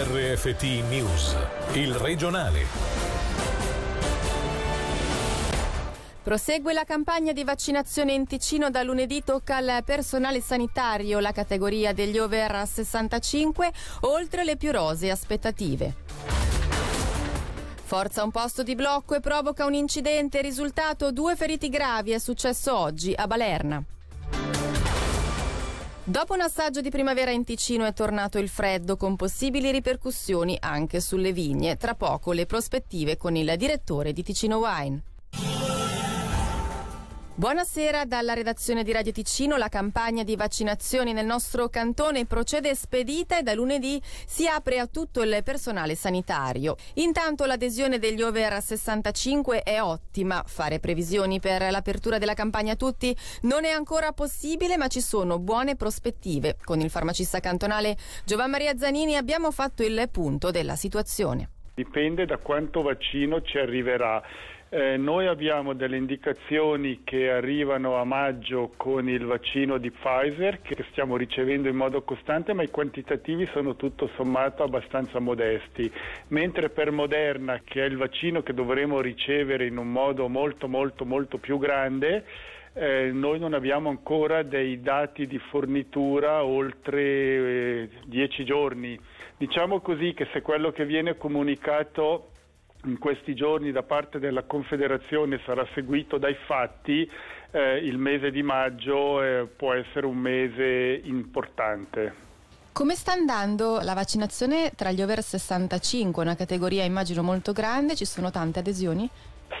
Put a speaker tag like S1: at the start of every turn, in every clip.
S1: RFT News, il regionale.
S2: Prosegue la campagna di vaccinazione in Ticino da lunedì tocca al personale sanitario la categoria degli over 65 oltre le più rosee aspettative. Forza un posto di blocco e provoca un incidente, risultato due feriti gravi, è successo oggi a Balerna. Dopo un assaggio di primavera in Ticino è tornato il freddo con possibili ripercussioni anche sulle vigne. Tra poco le prospettive con il direttore di Ticino Wine. Buonasera dalla redazione di Radio Ticino. La campagna di vaccinazioni nel nostro cantone procede spedita e da lunedì si apre a tutto il personale sanitario. Intanto l'adesione degli over 65 è ottima. Fare previsioni per l'apertura della campagna a tutti non è ancora possibile, ma ci sono buone prospettive. Con il farmacista cantonale Giovan Maria Zanini abbiamo fatto il punto della situazione.
S3: Dipende da quanto vaccino ci arriverà. Eh, noi abbiamo delle indicazioni che arrivano a maggio con il vaccino di Pfizer che stiamo ricevendo in modo costante ma i quantitativi sono tutto sommato abbastanza modesti, mentre per Moderna che è il vaccino che dovremo ricevere in un modo molto molto molto più grande eh, noi non abbiamo ancora dei dati di fornitura oltre eh, dieci giorni. Diciamo così che se quello che viene comunicato in questi giorni da parte della Confederazione sarà seguito dai fatti, eh, il mese di maggio eh, può essere un mese importante.
S2: Come sta andando la vaccinazione tra gli over 65, una categoria immagino molto grande, ci sono tante adesioni?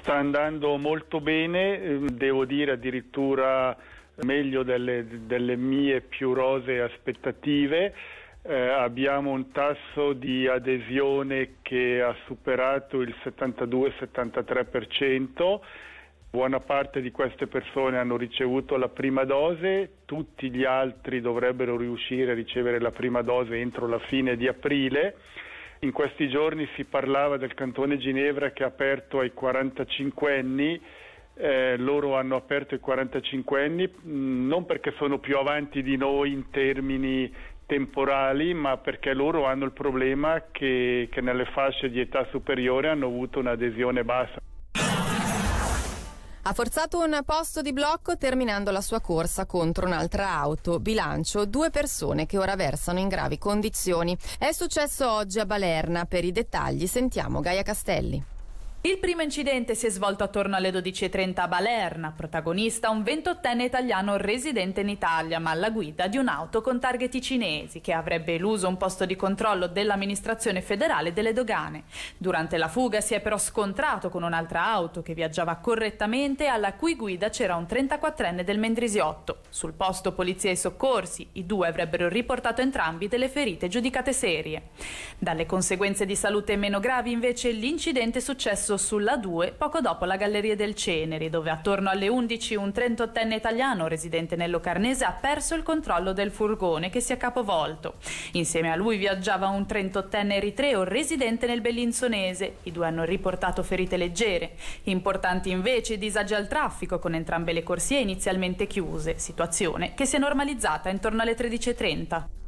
S3: Sta andando molto bene, ehm, devo dire addirittura meglio delle, delle mie più rose aspettative eh, abbiamo un tasso di adesione che ha superato il 72-73%. Buona parte di queste persone hanno ricevuto la prima dose, tutti gli altri dovrebbero riuscire a ricevere la prima dose entro la fine di aprile. In questi giorni si parlava del cantone Ginevra che ha aperto ai 45 anni, eh, loro hanno aperto ai 45 anni non perché sono più avanti di noi in termini temporali, ma perché loro hanno il problema che, che nelle fasce di età superiore hanno avuto un'adesione bassa.
S2: Ha forzato un posto di blocco terminando la sua corsa contro un'altra auto. Bilancio due persone che ora versano in gravi condizioni. È successo oggi a Balerna. Per i dettagli sentiamo Gaia Castelli.
S4: Il primo incidente si è svolto attorno alle 12.30 a Balerna, protagonista un 28enne italiano residente in Italia ma alla guida di un'auto con targhetti cinesi che avrebbe eluso un posto di controllo dell'amministrazione federale delle dogane. Durante la fuga si è però scontrato con un'altra auto che viaggiava correttamente alla cui guida c'era un 34enne del Mendrisiotto. Sul posto polizia e soccorsi, i due avrebbero riportato entrambi delle ferite giudicate serie. Dalle conseguenze di salute meno gravi invece l'incidente è successo successo sulla 2 poco dopo la Galleria del Ceneri, dove attorno alle 11 un 38enne italiano residente nel Locarnese ha perso il controllo del furgone che si è capovolto. Insieme a lui viaggiava un 38enne eritreo residente nel Bellinzonese. I due hanno riportato ferite leggere. Importanti invece i disagi al traffico con entrambe le corsie inizialmente chiuse, situazione che si è normalizzata intorno alle 13.30.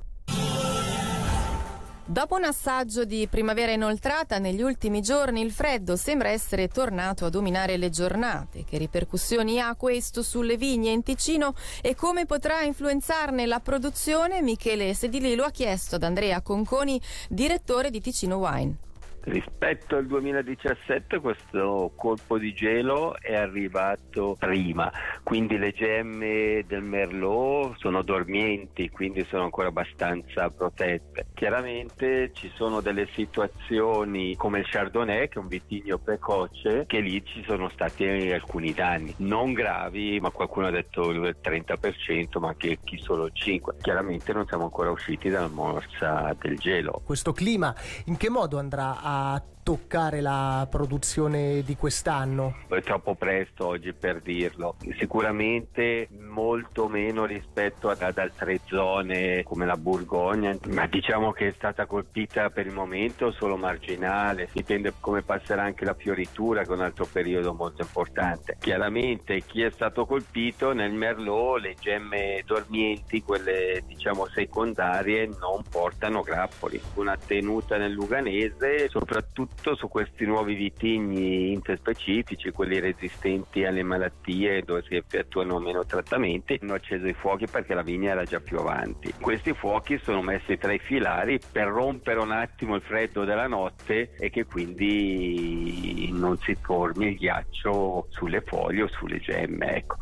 S2: Dopo un assaggio di primavera inoltrata, negli ultimi giorni il freddo sembra essere tornato a dominare le giornate. Che ripercussioni ha questo sulle vigne in Ticino e come potrà influenzarne la produzione? Michele Sedili lo ha chiesto ad Andrea Conconi, direttore di Ticino Wine.
S5: Rispetto al 2017 questo colpo di gelo è arrivato prima, quindi le gemme del Merlot sono dormienti, quindi sono ancora abbastanza protette. Chiaramente ci sono delle situazioni come il Chardonnay, che è un vitigno precoce, che lì ci sono stati alcuni danni, non gravi, ma qualcuno ha detto il 30%, ma anche chi solo il 5%. Chiaramente non siamo ancora usciti dalla morsa del gelo.
S6: Questo clima in che modo andrà a toccare la produzione di quest'anno?
S5: È troppo presto oggi per dirlo. Sicuramente molto meno rispetto ad, ad altre zone come la Borgogna, ma diciamo che è stata colpita per il momento solo marginale. Dipende come passerà anche la fioritura, che è un altro periodo molto importante. Chiaramente chi è stato colpito nel Merlot, le gemme dormienti, quelle diciamo secondarie, non portano grappoli. Una tenuta nel Luganese, soprattutto su questi nuovi vitigni interspecifici, quelli resistenti alle malattie dove si effettuano meno trattamenti, hanno acceso i fuochi perché la vigna era già più avanti. Questi fuochi sono messi tra i filari per rompere un attimo il freddo della notte e che quindi non si formi il ghiaccio sulle foglie o sulle gemme. Ecco.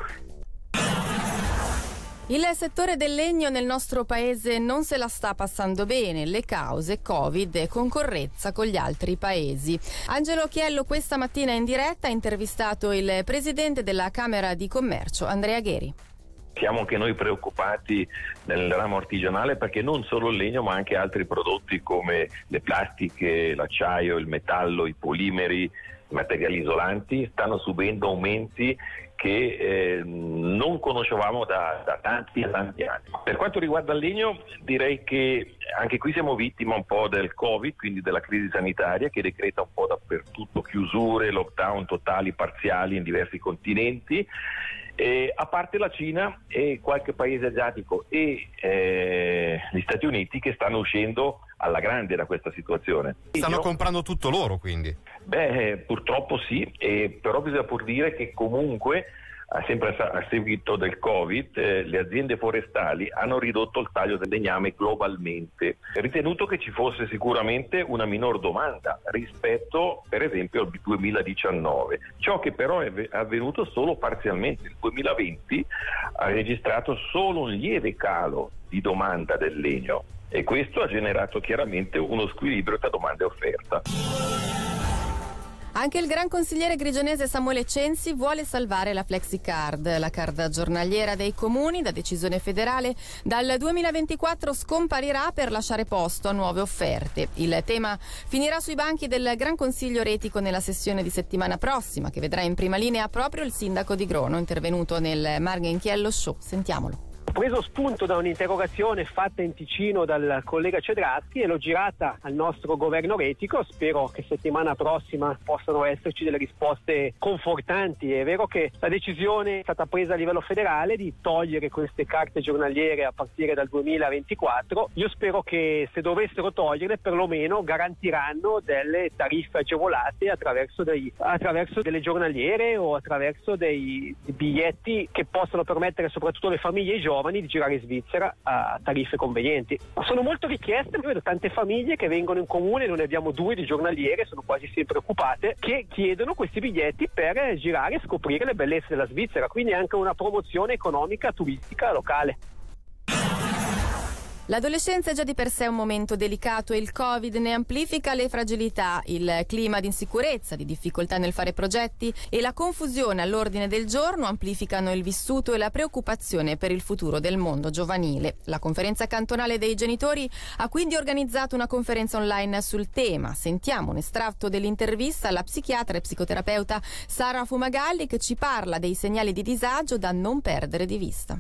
S2: Il settore del legno nel nostro paese non se la sta passando bene, le cause Covid e concorrenza con gli altri paesi. Angelo Chiello questa mattina in diretta ha intervistato il presidente della Camera di Commercio, Andrea Gheri.
S7: Siamo anche noi preoccupati nel ramo artigianale perché non solo il legno ma anche altri prodotti come le plastiche, l'acciaio, il metallo, i polimeri, materiali isolanti stanno subendo aumenti che eh, non conoscevamo da, da, tanti e tanti anni. Per quanto riguarda il legno, direi che anche qui siamo vittima un po' del Covid, quindi della crisi sanitaria che decreta un po' dappertutto chiusure, lockdown totali, parziali in diversi continenti. Eh, a parte la Cina e qualche paese asiatico e eh, gli Stati Uniti che stanno uscendo alla grande da questa situazione.
S8: Stanno comprando tutto loro quindi?
S7: Beh, purtroppo sì, eh, però bisogna pur dire che comunque sempre a seguito del Covid, eh, le aziende forestali hanno ridotto il taglio del legname globalmente, ritenuto che ci fosse sicuramente una minor domanda rispetto per esempio al 2019, ciò che però è avvenuto solo parzialmente. Il 2020 ha registrato solo un lieve calo di domanda del legno e questo ha generato chiaramente uno squilibrio tra domanda e offerta.
S2: Anche il gran consigliere grigionese Samuele Censi vuole salvare la FlexiCard, la card giornaliera dei comuni da decisione federale. Dal 2024 scomparirà per lasciare posto a nuove offerte. Il tema finirà sui banchi del Gran Consiglio Retico nella sessione di settimana prossima, che vedrà in prima linea proprio il sindaco di Grono, intervenuto nel Marghenchiello Show. Sentiamolo.
S9: Preso spunto da un'interrogazione fatta in Ticino dal collega Cedrazzi e l'ho girata al nostro governo retico. Spero che settimana prossima possano esserci delle risposte confortanti. È vero che la decisione è stata presa a livello federale di togliere queste carte giornaliere a partire dal 2024. Io spero che se dovessero toglierle perlomeno garantiranno delle tariffe agevolate attraverso, dei, attraverso delle giornaliere o attraverso dei biglietti che possano permettere soprattutto alle famiglie e ai giovani giovani di girare in Svizzera a tariffe convenienti. Sono molto richieste, vedo tante famiglie che vengono in comune, noi ne abbiamo due di giornaliere, sono quasi sempre occupate, che chiedono questi biglietti per girare e scoprire le bellezze della Svizzera, quindi anche una promozione economica turistica locale.
S2: L'adolescenza è già di per sé un momento delicato e il Covid ne amplifica le fragilità, il clima di insicurezza, di difficoltà nel fare progetti e la confusione all'ordine del giorno amplificano il vissuto e la preoccupazione per il futuro del mondo giovanile. La conferenza cantonale dei genitori ha quindi organizzato una conferenza online sul tema. Sentiamo un estratto dell'intervista alla psichiatra e psicoterapeuta Sara Fumagalli che ci parla dei segnali di disagio da non perdere di vista.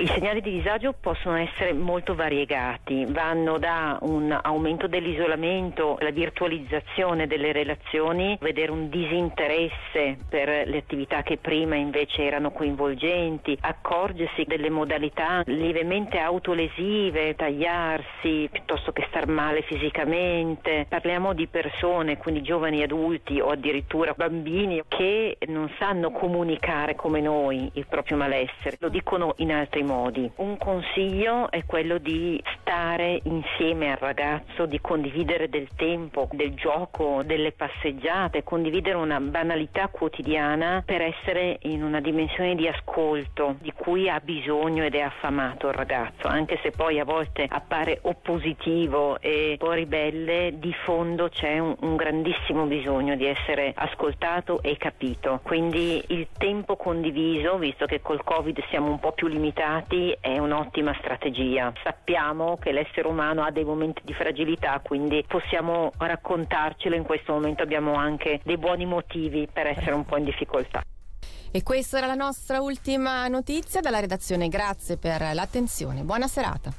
S10: I segnali di disagio possono essere molto variegati, vanno da un aumento dell'isolamento, la virtualizzazione delle relazioni, vedere un disinteresse per le attività che prima invece erano coinvolgenti, accorgersi delle modalità lievemente autolesive, tagliarsi piuttosto che star male fisicamente. Parliamo di persone, quindi giovani adulti o addirittura bambini che non sanno comunicare come noi il proprio malessere, lo dicono in altri altri modi. Un consiglio è quello di stare insieme al ragazzo, di condividere del tempo, del gioco, delle passeggiate, condividere una banalità quotidiana per essere in una dimensione di ascolto di cui ha bisogno ed è affamato il ragazzo, anche se poi a volte appare oppositivo e un po' ribelle, di fondo c'è un, un grandissimo bisogno di essere ascoltato e capito. Quindi il tempo condiviso, visto che col Covid siamo un po' più limitati, è un'ottima strategia. Sappiamo che l'essere umano ha dei momenti di fragilità, quindi possiamo raccontarcelo, in questo momento abbiamo anche dei buoni motivi per essere un po' in difficoltà.
S2: E questa era la nostra ultima notizia dalla redazione. Grazie per l'attenzione. Buona serata.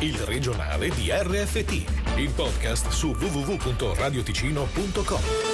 S1: Il regionale di RFT, il podcast su www.radioticino.com.